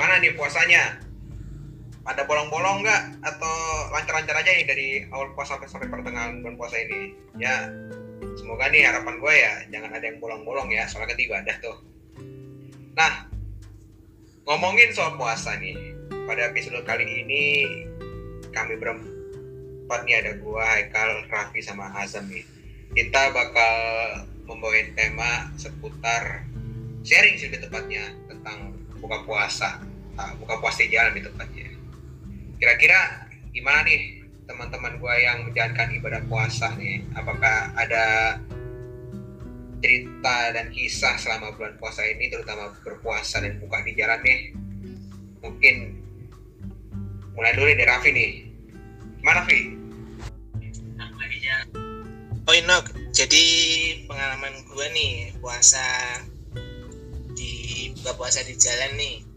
Gimana nih puasanya? Pada bolong-bolong nggak? Atau lancar-lancar aja nih dari awal puasa sampai, sampai pertengahan bulan puasa ini? Ya, semoga nih harapan gue ya jangan ada yang bolong-bolong ya soalnya kan ibadah tuh. Nah, ngomongin soal puasa nih. Pada episode kali ini kami berempat nih ada gua, Haikal, Raffi sama Azam nih. Kita bakal membawain tema seputar sharing sih lebih tepatnya tentang buka puasa uh, buka puasa di jalan lebih tepatnya kira-kira gimana nih teman-teman gue yang menjalankan ibadah puasa nih? Apakah ada cerita dan kisah selama bulan puasa ini terutama berpuasa dan buka di jalan nih? Mungkin mulai dulu dari Raffi nih. Gimana Raffi? Oh Inok, jadi pengalaman gue nih puasa di buka puasa di jalan nih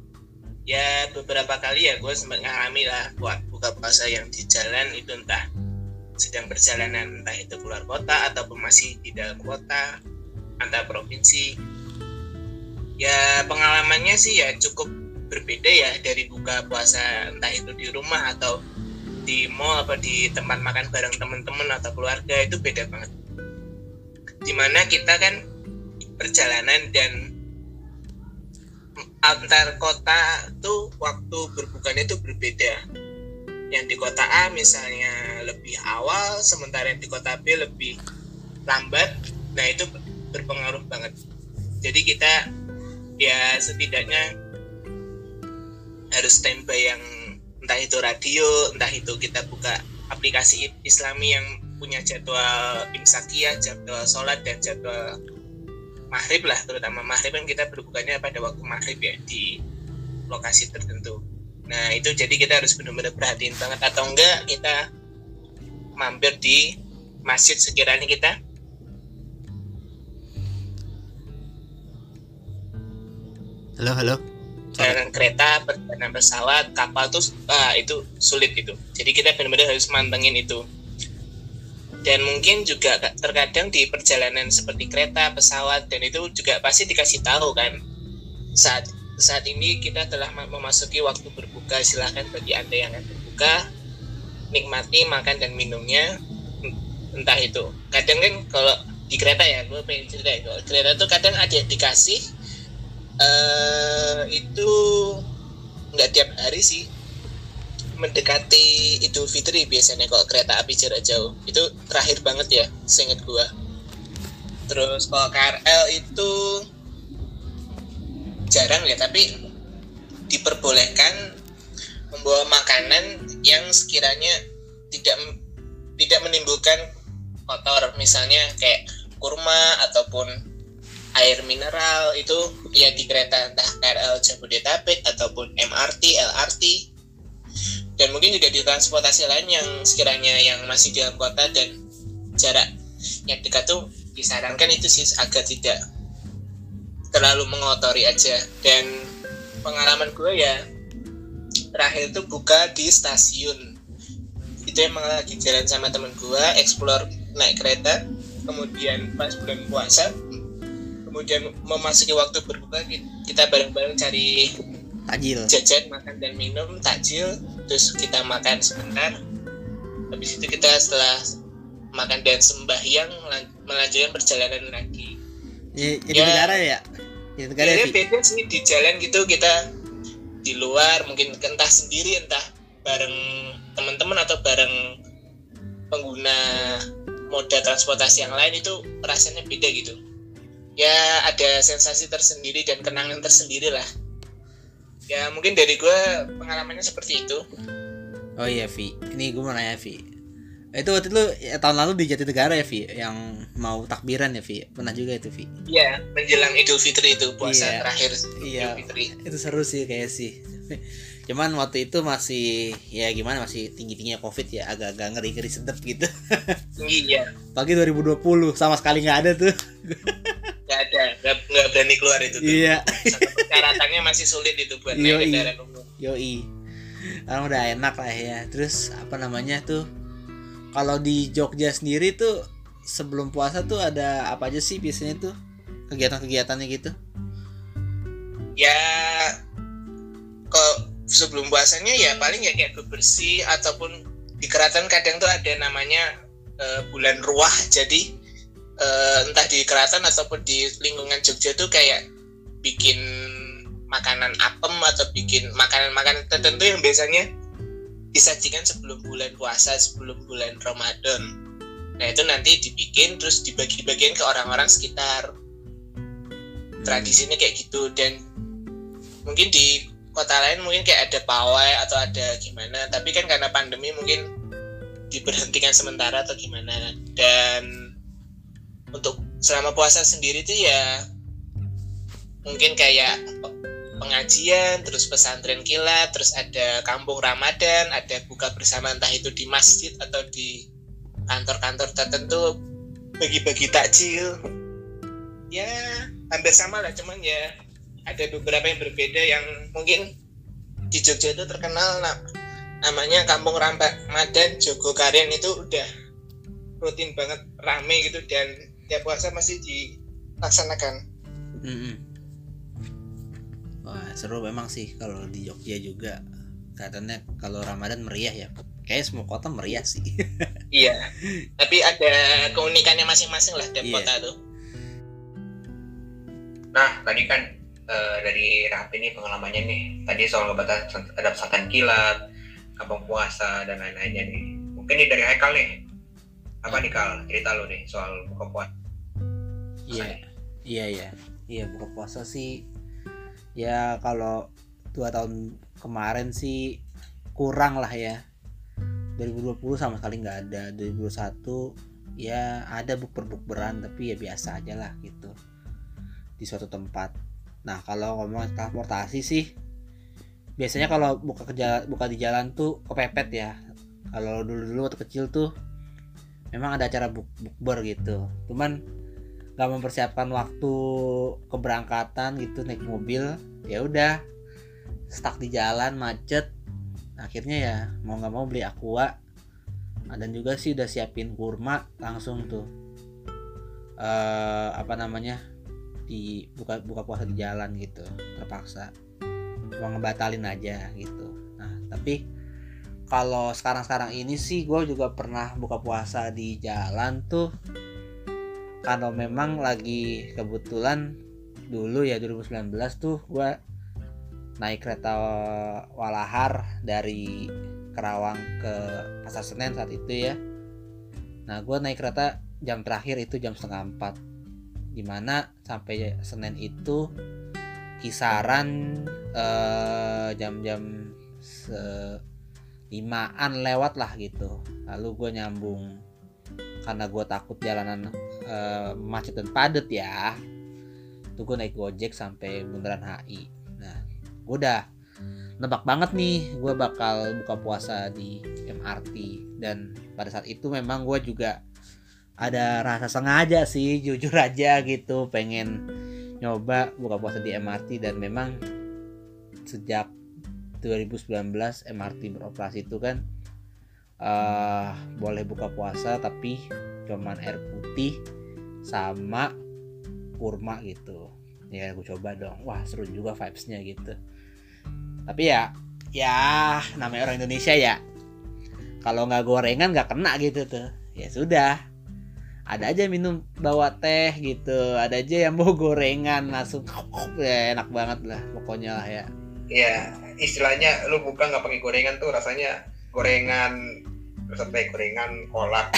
ya beberapa kali ya gue sempat ngalami lah buat buka puasa yang di jalan itu entah sedang perjalanan entah itu keluar kota ataupun masih di dalam kota antar provinsi. Ya pengalamannya sih ya cukup berbeda ya dari buka puasa entah itu di rumah atau di mall apa di tempat makan bareng teman-teman atau keluarga itu beda banget. Di mana kita kan perjalanan dan antar kota tuh waktu berbukanya itu berbeda. Yang di kota A misalnya lebih awal sementara yang di kota B lebih lambat. Nah itu berpengaruh banget. Jadi kita ya setidaknya harus standby yang entah itu radio entah itu kita buka aplikasi islami yang punya jadwal imsakiyah jadwal sholat dan jadwal maghrib lah terutama. Maghrib kan kita berbukanya pada waktu maghrib ya di lokasi tertentu. Nah itu jadi kita harus benar-benar perhatiin banget. Atau enggak kita mampir di masjid sekiranya kita. Halo halo. Perjalanan kereta perjalanan pesawat kapal tuh ah, itu sulit itu jadi kita benar-benar harus mantengin itu dan mungkin juga terkadang di perjalanan seperti kereta, pesawat dan itu juga pasti dikasih tahu kan. Saat saat ini kita telah memasuki waktu berbuka. Silahkan bagi anda yang akan berbuka nikmati makan dan minumnya entah itu. Kadang kan kalau di kereta ya gue pengen cerita ya kalau kereta tuh kadang ada yang dikasih uh, itu nggak tiap hari sih mendekati Idul Fitri biasanya kalau kereta api jarak jauh. Itu terakhir banget ya seingat gua. Terus kalau KRL itu jarang ya tapi diperbolehkan membawa makanan yang sekiranya tidak tidak menimbulkan kotor. Misalnya kayak kurma ataupun air mineral itu ya di kereta entah KRL Jabodetabek ataupun MRT LRT dan mungkin juga di transportasi lain yang sekiranya yang masih di dalam kota dan jarak yang dekat tuh disarankan itu sih agar tidak terlalu mengotori aja. Dan pengalaman gue ya terakhir itu buka di stasiun. Itu emang lagi jalan sama temen gue explore naik kereta kemudian pas bulan puasa kemudian memasuki waktu berbuka kita bareng-bareng cari takjil. jajan makan dan minum takjil terus kita makan sebentar. Habis itu kita setelah makan dan sembahyang melanjutkan perjalanan lagi. Jadi, jadi ya, negara ya? Jadi negara ya, beda sih. Di jalan gitu kita di luar mungkin entah sendiri entah bareng teman-teman atau bareng pengguna moda transportasi yang lain itu rasanya beda gitu. Ya ada sensasi tersendiri dan kenangan tersendiri lah ya mungkin dari gue pengalamannya seperti itu. Oh iya Vi. Ini gue mau nanya Vi. Itu waktu itu ya, tahun lalu di Jatinegara ya Vi yang mau takbiran ya Vi. Pernah juga itu Vi. Iya menjelang Idul Fitri itu puasa iya, terakhir iya, Idul Fitri. Itu seru sih kayak sih. Cuman waktu itu masih ya gimana masih tinggi tingginya covid ya agak-agak ngeri ngeri sedep gitu. Tinggi ya pagi 2020 sama sekali nggak ada tuh nggak ada nggak berani keluar itu tuh. iya. Persyaratannya masih sulit itu buat naik kendaraan umum. Yoi. Sekarang udah enak lah ya. Terus apa namanya tuh kalau di Jogja sendiri tuh sebelum puasa tuh ada apa aja sih biasanya tuh? Kegiatan-kegiatannya gitu? Ya kok sebelum puasanya ya paling ya kayak bebersih ataupun di keraton kadang tuh ada namanya uh, bulan ruah. Jadi uh, entah di keraton ataupun di lingkungan Jogja tuh kayak bikin makanan apem atau bikin makanan-makanan tertentu yang biasanya disajikan sebelum bulan puasa sebelum bulan Ramadan. Nah itu nanti dibikin terus dibagi-bagiin ke orang-orang sekitar. Tradisinya kayak gitu dan mungkin di kota lain mungkin kayak ada pawai atau ada gimana tapi kan karena pandemi mungkin diberhentikan sementara atau gimana. Dan untuk selama puasa sendiri tuh ya mungkin kayak pengajian, terus pesantren kilat, terus ada kampung Ramadan, ada buka bersama entah itu di masjid atau di kantor-kantor tertentu bagi-bagi takjil. Ya, hampir sama lah, cuman ya ada beberapa yang berbeda yang mungkin di Jogja itu terkenal nah, namanya Kampung Ramadan Jogokarian itu udah rutin banget rame gitu dan tiap puasa masih dilaksanakan. Mm -hmm Wah seru memang sih kalau di Jogja juga. Katanya kalau Ramadan meriah ya. Kayak semua kota meriah sih. Iya. Tapi ada keunikannya masing-masing lah tiap yeah. kota tuh. Nah tadi kan uh, dari Rapi nih pengalamannya nih. Tadi soal ngebahas ada pesantren kilat kampung puasa dan lain-lainnya nih. Mungkin nih dari Haikal nih apa nih Kal? Cerita lo nih soal buka puasa. Iya. Iya iya. Iya buka puasa sih ya kalau dua tahun kemarin sih kurang lah ya. 2020 sama sekali nggak ada. 2021 ya ada bukber bukberan tapi ya biasa aja lah gitu. Di suatu tempat. Nah kalau ngomong transportasi sih biasanya kalau buka ke jalan, buka di jalan tuh kepepet ya. Kalau dulu dulu waktu kecil tuh memang ada acara buk bukber gitu. Cuman nggak mempersiapkan waktu keberangkatan gitu naik mobil ya udah. Stuck di jalan macet. Akhirnya ya mau nggak mau beli aqua. Dan juga sih udah siapin kurma langsung tuh. Uh, apa namanya? Di buka buka puasa di jalan gitu. Terpaksa. Cuma ngebatalin aja gitu. Nah tapi kalau sekarang-sekarang ini sih gue juga pernah buka puasa di jalan tuh. Kalau memang lagi kebetulan dulu ya 2019 tuh gue naik kereta Walahar dari Kerawang ke Pasar Senen saat itu ya. Nah gue naik kereta jam terakhir itu jam setengah empat. Di mana sampai Senin itu kisaran eh, jam-jam eh, limaan lewat lah gitu. Lalu gue nyambung. Karena gue takut jalanan uh, macet dan padat ya. Tuh gue naik gojek sampai bundaran HI nah gue udah nebak banget nih. Gue bakal buka puasa di MRT dan pada saat itu memang gue juga ada rasa sengaja sih jujur aja gitu. Pengen nyoba buka puasa di MRT dan memang sejak 2019 MRT beroperasi itu kan uh, boleh buka puasa tapi cuman air putih sama kurma gitu. Ya gue coba dong. Wah seru juga vibesnya gitu. Tapi ya ya namanya orang Indonesia ya kalau nggak gorengan nggak kena gitu tuh. Ya sudah. Ada aja minum bawa teh gitu. Ada aja yang mau gorengan langsung ya enak banget lah pokoknya lah ya ya istilahnya lu buka nggak pakai gorengan tuh rasanya gorengan terus gorengan kolak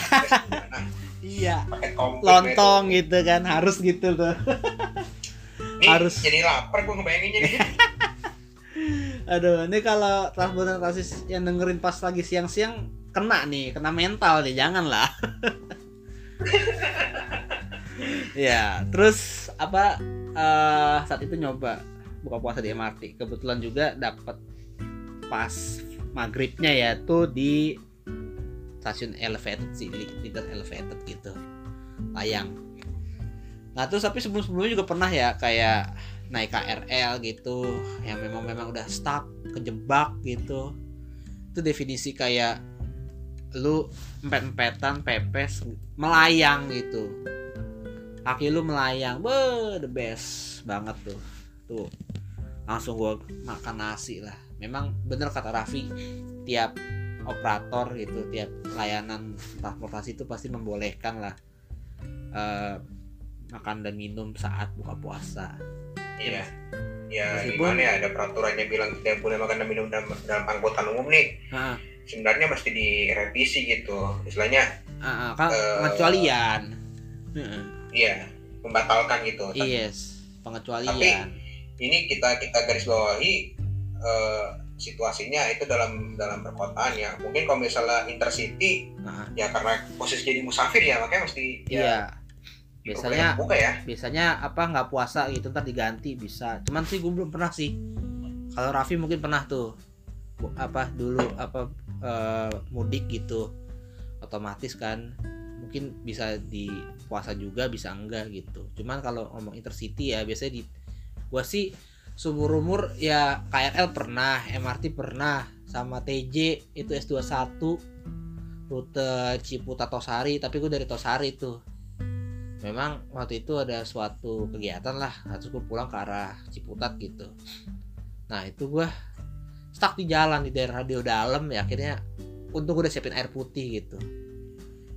iya. Lontong itu. gitu kan harus gitu tuh. Nih, harus. jadi lapar gue ngebayanginnya nih. Aduh ini kalau transportasi yang dengerin pas lagi siang-siang kena nih kena mental nih jangan lah ya terus apa uh, saat itu nyoba buka puasa di MRT kebetulan juga dapat pas maghribnya ya tuh di stasiun elevated sih tidak elevated gitu. Layang. Nah terus tapi sebelum sebelumnya juga pernah ya kayak naik KRL gitu yang memang memang udah stuck kejebak gitu. Itu definisi kayak lu empet-empetan pepes melayang gitu. Kaki lu melayang be the best banget tuh tuh langsung gua makan nasi lah memang bener kata Raffi tiap operator gitu tiap layanan transportasi itu pasti membolehkan lah eh, makan dan minum saat buka puasa Iya. Ya Meskipun- gimana ya ada peraturannya bilang tidak boleh makan dan minum dalam, dalam angkutan umum nih. Nah, Sebenarnya mesti direvisi gitu. Istilahnya ah, ah, kan pengecualian Heeh. iya membatalkan gitu. Tapi yes pengecualian ini kita kita garis bawahi eh, situasinya itu dalam dalam perkotaan ya. Mungkin kalau misalnya intercity Nah, ya karena posisi jadi musafir ya makanya mesti ya, iya. biasanya buka ya. biasanya apa nggak puasa gitu ntar diganti bisa. Cuman sih gue belum pernah sih. Kalau Raffi mungkin pernah tuh. Apa dulu apa eh, mudik gitu. Otomatis kan mungkin bisa di puasa juga bisa enggak gitu. Cuman kalau ngomong intercity ya biasanya di gua sih seumur umur ya KRL pernah MRT pernah sama TJ itu S21 rute Ciputat Tosari tapi gue dari Tosari tuh. Memang waktu itu ada suatu kegiatan lah harus gue pulang ke arah Ciputat gitu. Nah itu gue stuck di jalan di daerah radio dalam ya akhirnya untung gue udah siapin air putih gitu.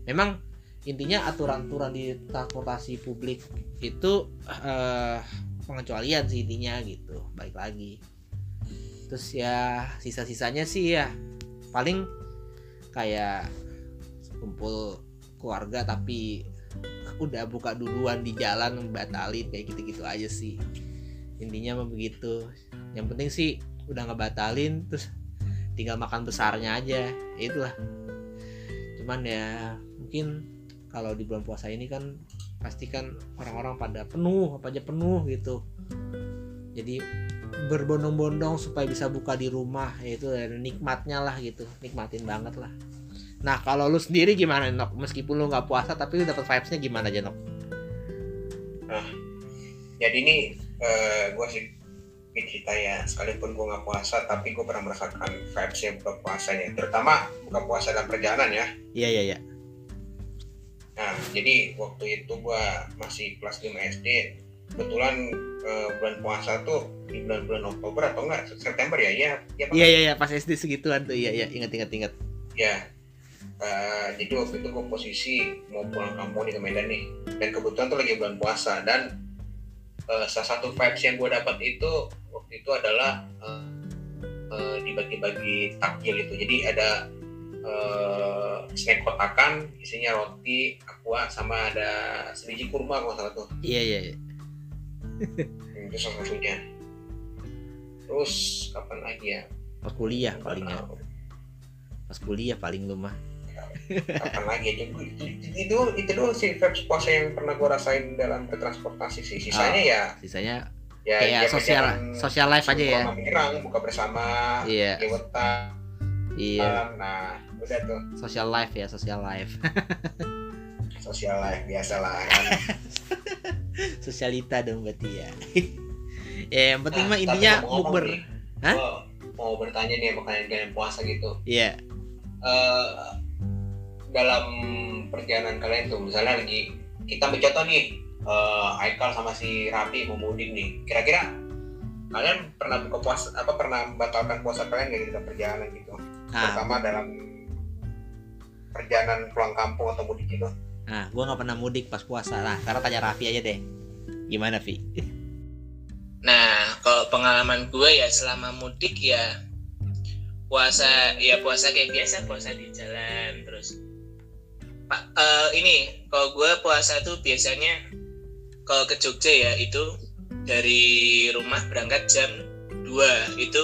Memang intinya aturan-aturan di transportasi publik itu eh, pengecualian sih intinya gitu baik lagi. Terus ya sisa-sisanya sih ya paling kayak kumpul keluarga tapi udah buka duluan di jalan batalin kayak gitu-gitu aja sih. Intinya mah begitu. Yang penting sih udah ngebatalin terus tinggal makan besarnya aja ya itulah. Cuman ya mungkin kalau di bulan puasa ini kan pasti kan orang-orang pada penuh apa aja penuh gitu. Jadi berbondong-bondong supaya bisa buka di rumah ya itu ada nikmatnya lah gitu nikmatin banget lah. Nah kalau lu sendiri gimana Nok? Meskipun lu nggak puasa tapi lu dapat vibesnya gimana aja Nok? Jadi ini eh gue sih cerita ya sekalipun gue nggak puasa tapi gue pernah merasakan vibes yang buka puasanya. Terutama buka puasa dalam perjalanan ya. Iya iya iya nah jadi waktu itu gue masih kelas 5 SD kebetulan eh, bulan puasa tuh di bulan-bulan Oktober atau enggak September ya? Ya ya iya iya iya pas SD segituan tuh. Iya iya ingat ingat ingat. Ya Eh, jadi waktu itu gue posisi mau pulang kampung ke Medan nih dan kebetulan tuh lagi bulan puasa dan eh, salah satu vibes yang gue dapat itu waktu itu adalah eh, eh, dibagi-bagi takjil itu. Jadi ada eh, snack kotakan isinya roti aqua sama ada sebiji kurma kalau salah tuh. Iya iya iya. Hmm, itu salah satunya. Terus kapan lagi ya? Pas kuliah paling ya. pas kuliah paling lu mah. Kapan lagi aja Gua- itu itu dulu sih vibes puasa yang pernah gue rasain dalam bertransportasi sih. Sisanya ya sisanya ya kayak sosial jaman-jaman sosial life aja ya. Pirang, buka bersama iya. Gewetan, iya. Nah udah tuh. Sosial life ya sosial life. Sosial life biasa lah kan sosialita dong berarti ya. Ya yang penting Nah, mah intinya mukber nih, Hah? mau bertanya nih sama kalian kalian puasa gitu. Iya. Eh, dalam perjalanan kalian tuh misalnya lagi kita mencontoh nih eh Aikal sama si Rapi mau mudik nih. Kira-kira kalian pernah buka puasa apa pernah membatalkan puasa kalian nggak di dalam perjalanan gitu? Nah terutama dalam perjalanan pulang kampung atau mudik gitu. Nah gue nggak pernah mudik pas puasa. Lah karena tanya Raffi aja deh. Gimana Vi Nah, kalau pengalaman gue ya selama mudik ya puasa ya puasa kayak biasa puasa di jalan terus Pak eh, ini kalau gue puasa tuh biasanya kalau ke Jogja ya itu dari rumah berangkat jam 2 itu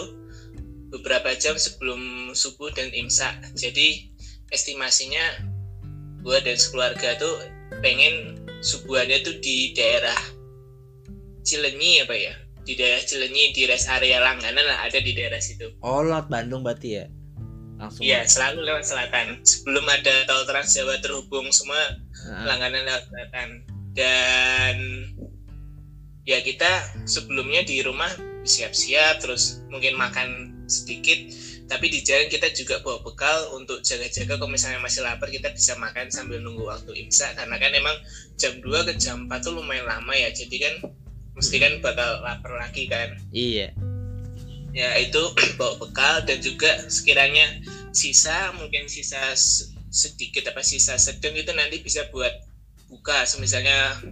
beberapa jam sebelum subuh dan imsak. Jadi estimasinya gue dan sekeluarga tuh pengen subuhannya tuh di daerah Cilenyi apa ya? Di daerah Cilenyi di rest area langganan lah ada di daerah situ. Oh lewat Bandung berarti ya? Langsung. Iya selalu lewat selatan. Sebelum ada tol Trans Jawa terhubung semua Nah, langganan lewat selatan. Dan ya kita sebelumnya di rumah siap-siap terus mungkin makan sedikit tapi di jalan kita juga bawa bekal untuk jaga-jaga kalau misalnya masih lapar kita bisa makan sambil nunggu waktu imsak. Karena kan emang jam 2 ke jam 4 tuh lumayan lama ya jadi kan mesti kan bakal lapar lagi kan. Iya. Ya itu bawa bekal dan juga sekiranya sisa mungkin sisa sedikit apa sisa sedang itu nanti bisa buat buka. Misalnya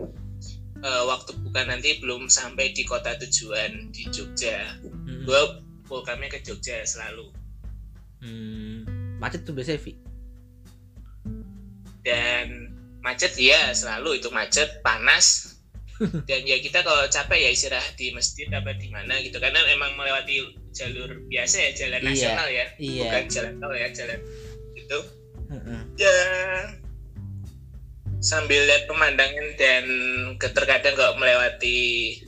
waktu buka nanti belum sampai di kota tujuan di Jogja. Mm-mm. gue pulkamnya ke Jogja selalu Hmm, macet tuh biasanya Vi dan macet ya selalu itu macet panas. Dan ya kita kalau capek ya istirahat di masjid apa di mana gitu. Karena emang melewati jalur biasa ya jalan Iya, nasional ya. iya. bukan jalan tol ya jalan itu Heeh. ya sambil lihat pemandangan dan terkadang kalau melewati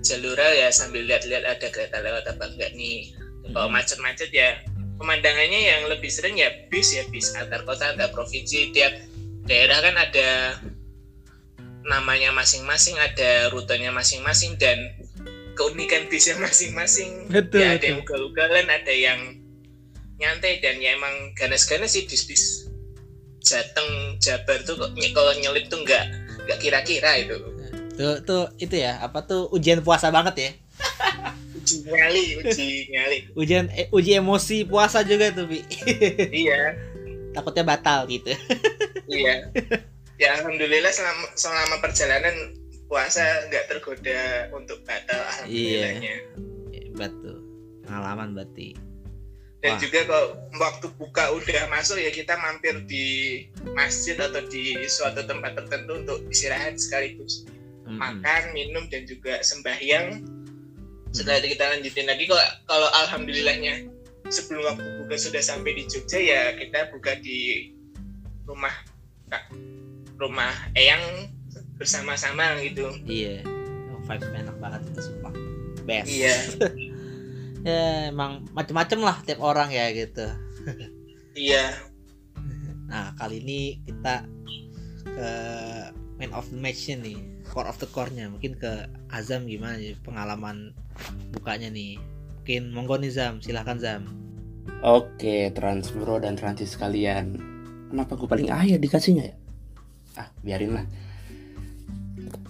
jalur ya sambil lihat-lihat ada kereta lewat apa enggak nih. Kalau macet-macet ya pemandangannya yang lebih sering ya bis ya bis antar kota antar provinsi. Tiap daerah kan ada namanya masing-masing ada rutenya masing-masing dan keunikan bisnya masing-masing. Betul, ya ada betul. yang ugal-ugalan ada yang nyantai dan ya emang ganas-ganas sih bis-bis Jateng Jabar tuh kok ny- kalau nyelip tuh nggak nggak kira-kira itu. Tuh tuh itu ya apa tuh ujian puasa banget ya nyali uji nyali. Ujian eh, uji emosi puasa juga tuh Vi iya. Takutnya batal gitu. Iya. Ya alhamdulillah selama selama perjalanan puasa nggak tergoda untuk batal alhamdulillahnya. Hebat tuh pengalaman berarti. Dan Wah. juga kalau waktu buka udah masuk ya kita mampir di masjid atau di suatu tempat tertentu untuk istirahat sekaligus. Makan minum dan juga sembahyang setelah itu kita lanjutin lagi kalau kalau alhamdulillahnya sebelum waktu buka sudah sampai di Jogja ya kita buka di rumah Kak, rumah Eyang bersama-sama gitu. Iya. Oh, vibes enak banget itu sumpah. Best. Iya. Ya emang macem-macem lah tiap orang ya gitu. Iya. Nah kali ini kita ke main of the match nih core of the core-nya mungkin ke Azam gimana nih pengalaman bukanya nih mungkin monggo nih Zam silahkan Zam Oke, Transbro dan Transis sekalian. Kenapa gue paling akhir dikasihnya ya? Ah, biarin lah.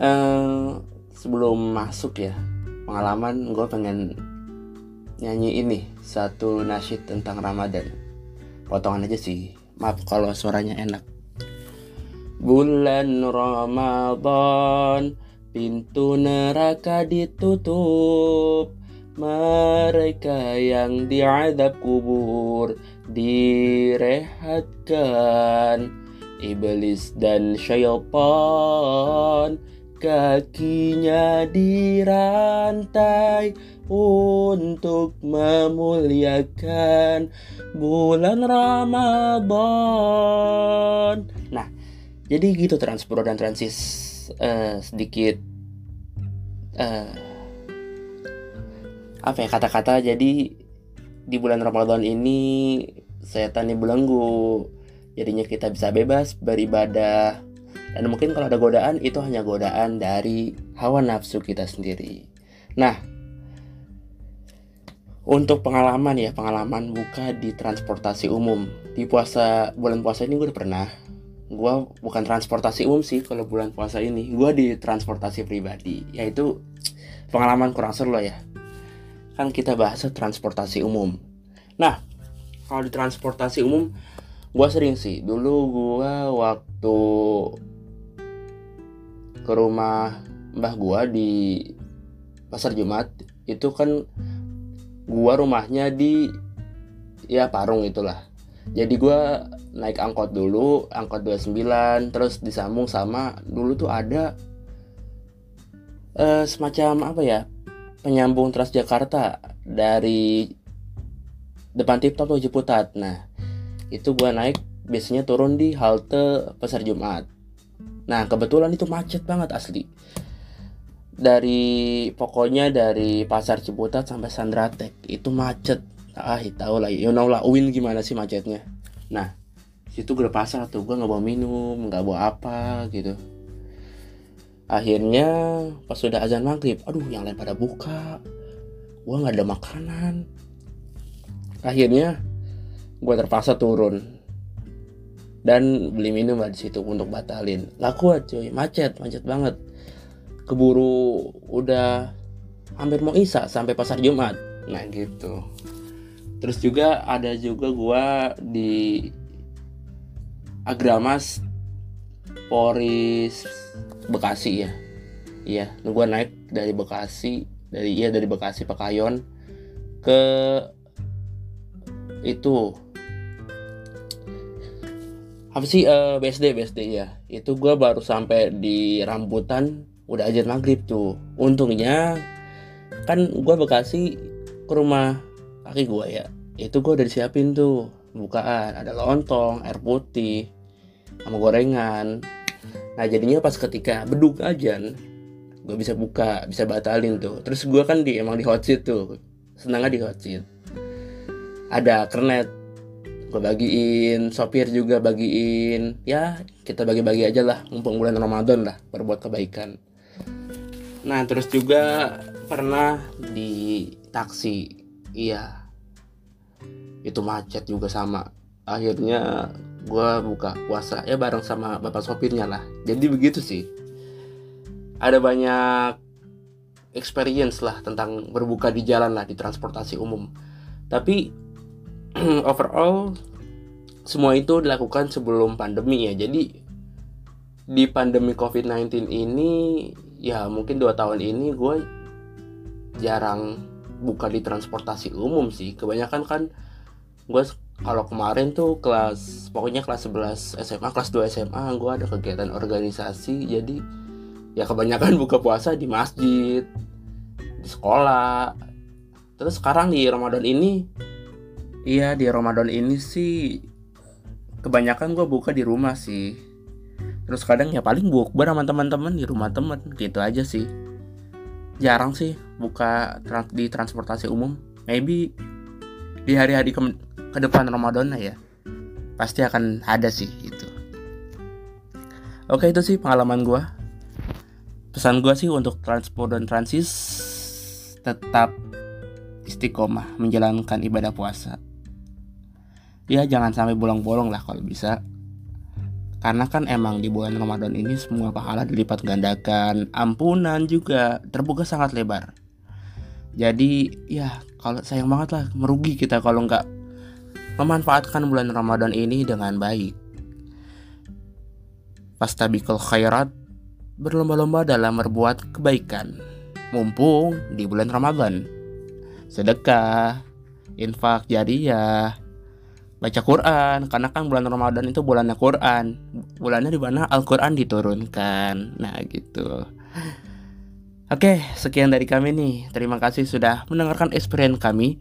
Eh, sebelum masuk ya, pengalaman gue pengen nyanyi ini satu nasyid tentang Ramadan. Potongan aja sih. Maaf kalau suaranya enak. Bulan Ramadan, pintu neraka ditutup. Mereka yang diadab kubur direhatkan Iblis dan syaitan Kakinya dirantai Untuk memuliakan bulan Ramadan Nah, jadi gitu Transpro dan Transis eh, Sedikit eh, apa ya kata-kata. Jadi di bulan Ramadan ini setan ini belenggu. Jadinya kita bisa bebas beribadah. Dan mungkin kalau ada godaan itu hanya godaan dari hawa nafsu kita sendiri. Nah untuk pengalaman ya pengalaman buka di transportasi umum. Di puasa bulan puasa ini gue udah pernah gue bukan transportasi umum sih kalau bulan puasa ini gue di transportasi pribadi yaitu pengalaman kurang seru lah ya kan kita bahas transportasi umum. Nah, kalau di transportasi umum, gua sering sih. Dulu gua waktu ke rumah mbah gua di pasar Jumat itu kan gua rumahnya di ya Parung itulah. Jadi gua naik angkot dulu, angkot 29 terus disambung sama dulu tuh ada eh, semacam apa ya? penyambung Transjakarta dari depan Tip Top atau Ciputat. Nah, itu gua naik biasanya turun di halte Pasar Jumat. Nah, kebetulan itu macet banget asli. Dari pokoknya dari Pasar Ciputat sampai Sandratek itu macet. Ah, tahu lah, you know lah Uin gimana sih macetnya. Nah, situ gue pasar tuh gue nggak bawa minum, nggak bawa apa gitu. Akhirnya pas sudah azan maghrib aduh yang lain pada buka. Gua nggak ada makanan. Akhirnya gue terpaksa turun. Dan beli minum di situ untuk batalin. Gak kuat cuy macet macet banget. Keburu udah hampir mau isa sampai pasar Jumat. Nah gitu terus juga ada juga gua di Agramas Poris Bekasi ya. Iya gua naik dari Bekasi dari iya dari Bekasi Pekayon ke itu. Apa sih eh, BSD BSD ya itu gua baru sampai di rambutan udah ajar maghrib tuh. Untungnya kan gua Bekasi ke rumah kaki gua ya itu gua udah disiapin tuh bukaan ada lontong air putih sama gorengan. Nah jadinya pas ketika beduk ajan gue bisa buka bisa batalin tuh. Terus gua kan di emang di hot seat tuh senangnya di hot seat ada kernet gue bagiin sopir juga bagiin. Ya kita bagi-bagi aja lah mumpung bulan Ramadan lah berbuat kebaikan. Nah terus juga pernah di taksi. Iya itu macet juga sama. Akhirnya gue buka puasa ya bareng sama bapak sopirnya lah. Jadi begitu sih. Ada banyak experience lah tentang berbuka di jalan lah di transportasi umum. Tapi overall semua itu dilakukan sebelum pandemi ya. Jadi di pandemi COVID-19 ini ya mungkin dua tahun ini gue jarang buka di transportasi umum sih. Kebanyakan kan gue kalau kemarin tuh kelas pokoknya kelas 11 SMA kelas 2 SMA gue ada kegiatan organisasi. Jadi ya kebanyakan buka puasa di masjid di sekolah. Terus sekarang di Ramadan ini iya di Ramadan ini sih kebanyakan gue buka di rumah sih. Terus kadang ya paling bukber sama teman-teman di rumah temen gitu aja sih. Jarang sih buka di transportasi umum. Maybe di hari-hari ke, depan Ramadan ya. Pasti akan ada sih itu oke itu sih pengalaman gue pesan gue sih untuk transport dan transis tetap istiqomah menjalankan ibadah puasa. Ya jangan sampai bolong-bolong lah kalau bisa. Karena kan emang di bulan Ramadan ini semua pahala dilipat gandakan. Ampunan juga terbuka sangat lebar. Jadi ya kalau sayang banget lah merugi kita kalau nggak memanfaatkan bulan Ramadan ini dengan baik. Fastabikul khairat berlomba-lomba dalam berbuat kebaikan. Mumpung di bulan Ramadan. Sedekah infak jariah baca Quran. Karena kan bulan Ramadan itu bulannya Quran. Bulannya di mana Al-Quran diturunkan. Nah gitu. Oke, sekian dari kami nih. Terima kasih sudah mendengarkan experience kami.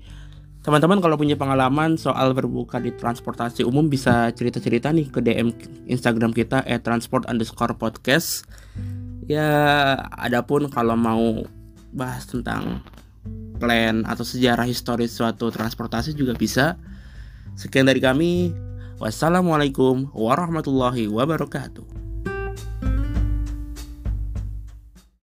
Teman-teman kalau punya pengalaman soal berbuka di transportasi umum bisa cerita-cerita nih ke DM Instagram kita @transport underscore podcast. Ya, adapun kalau mau bahas tentang plan atau sejarah historis suatu transportasi juga bisa. Sekian dari kami. Wassalamualaikum warahmatullahi wabarakatuh.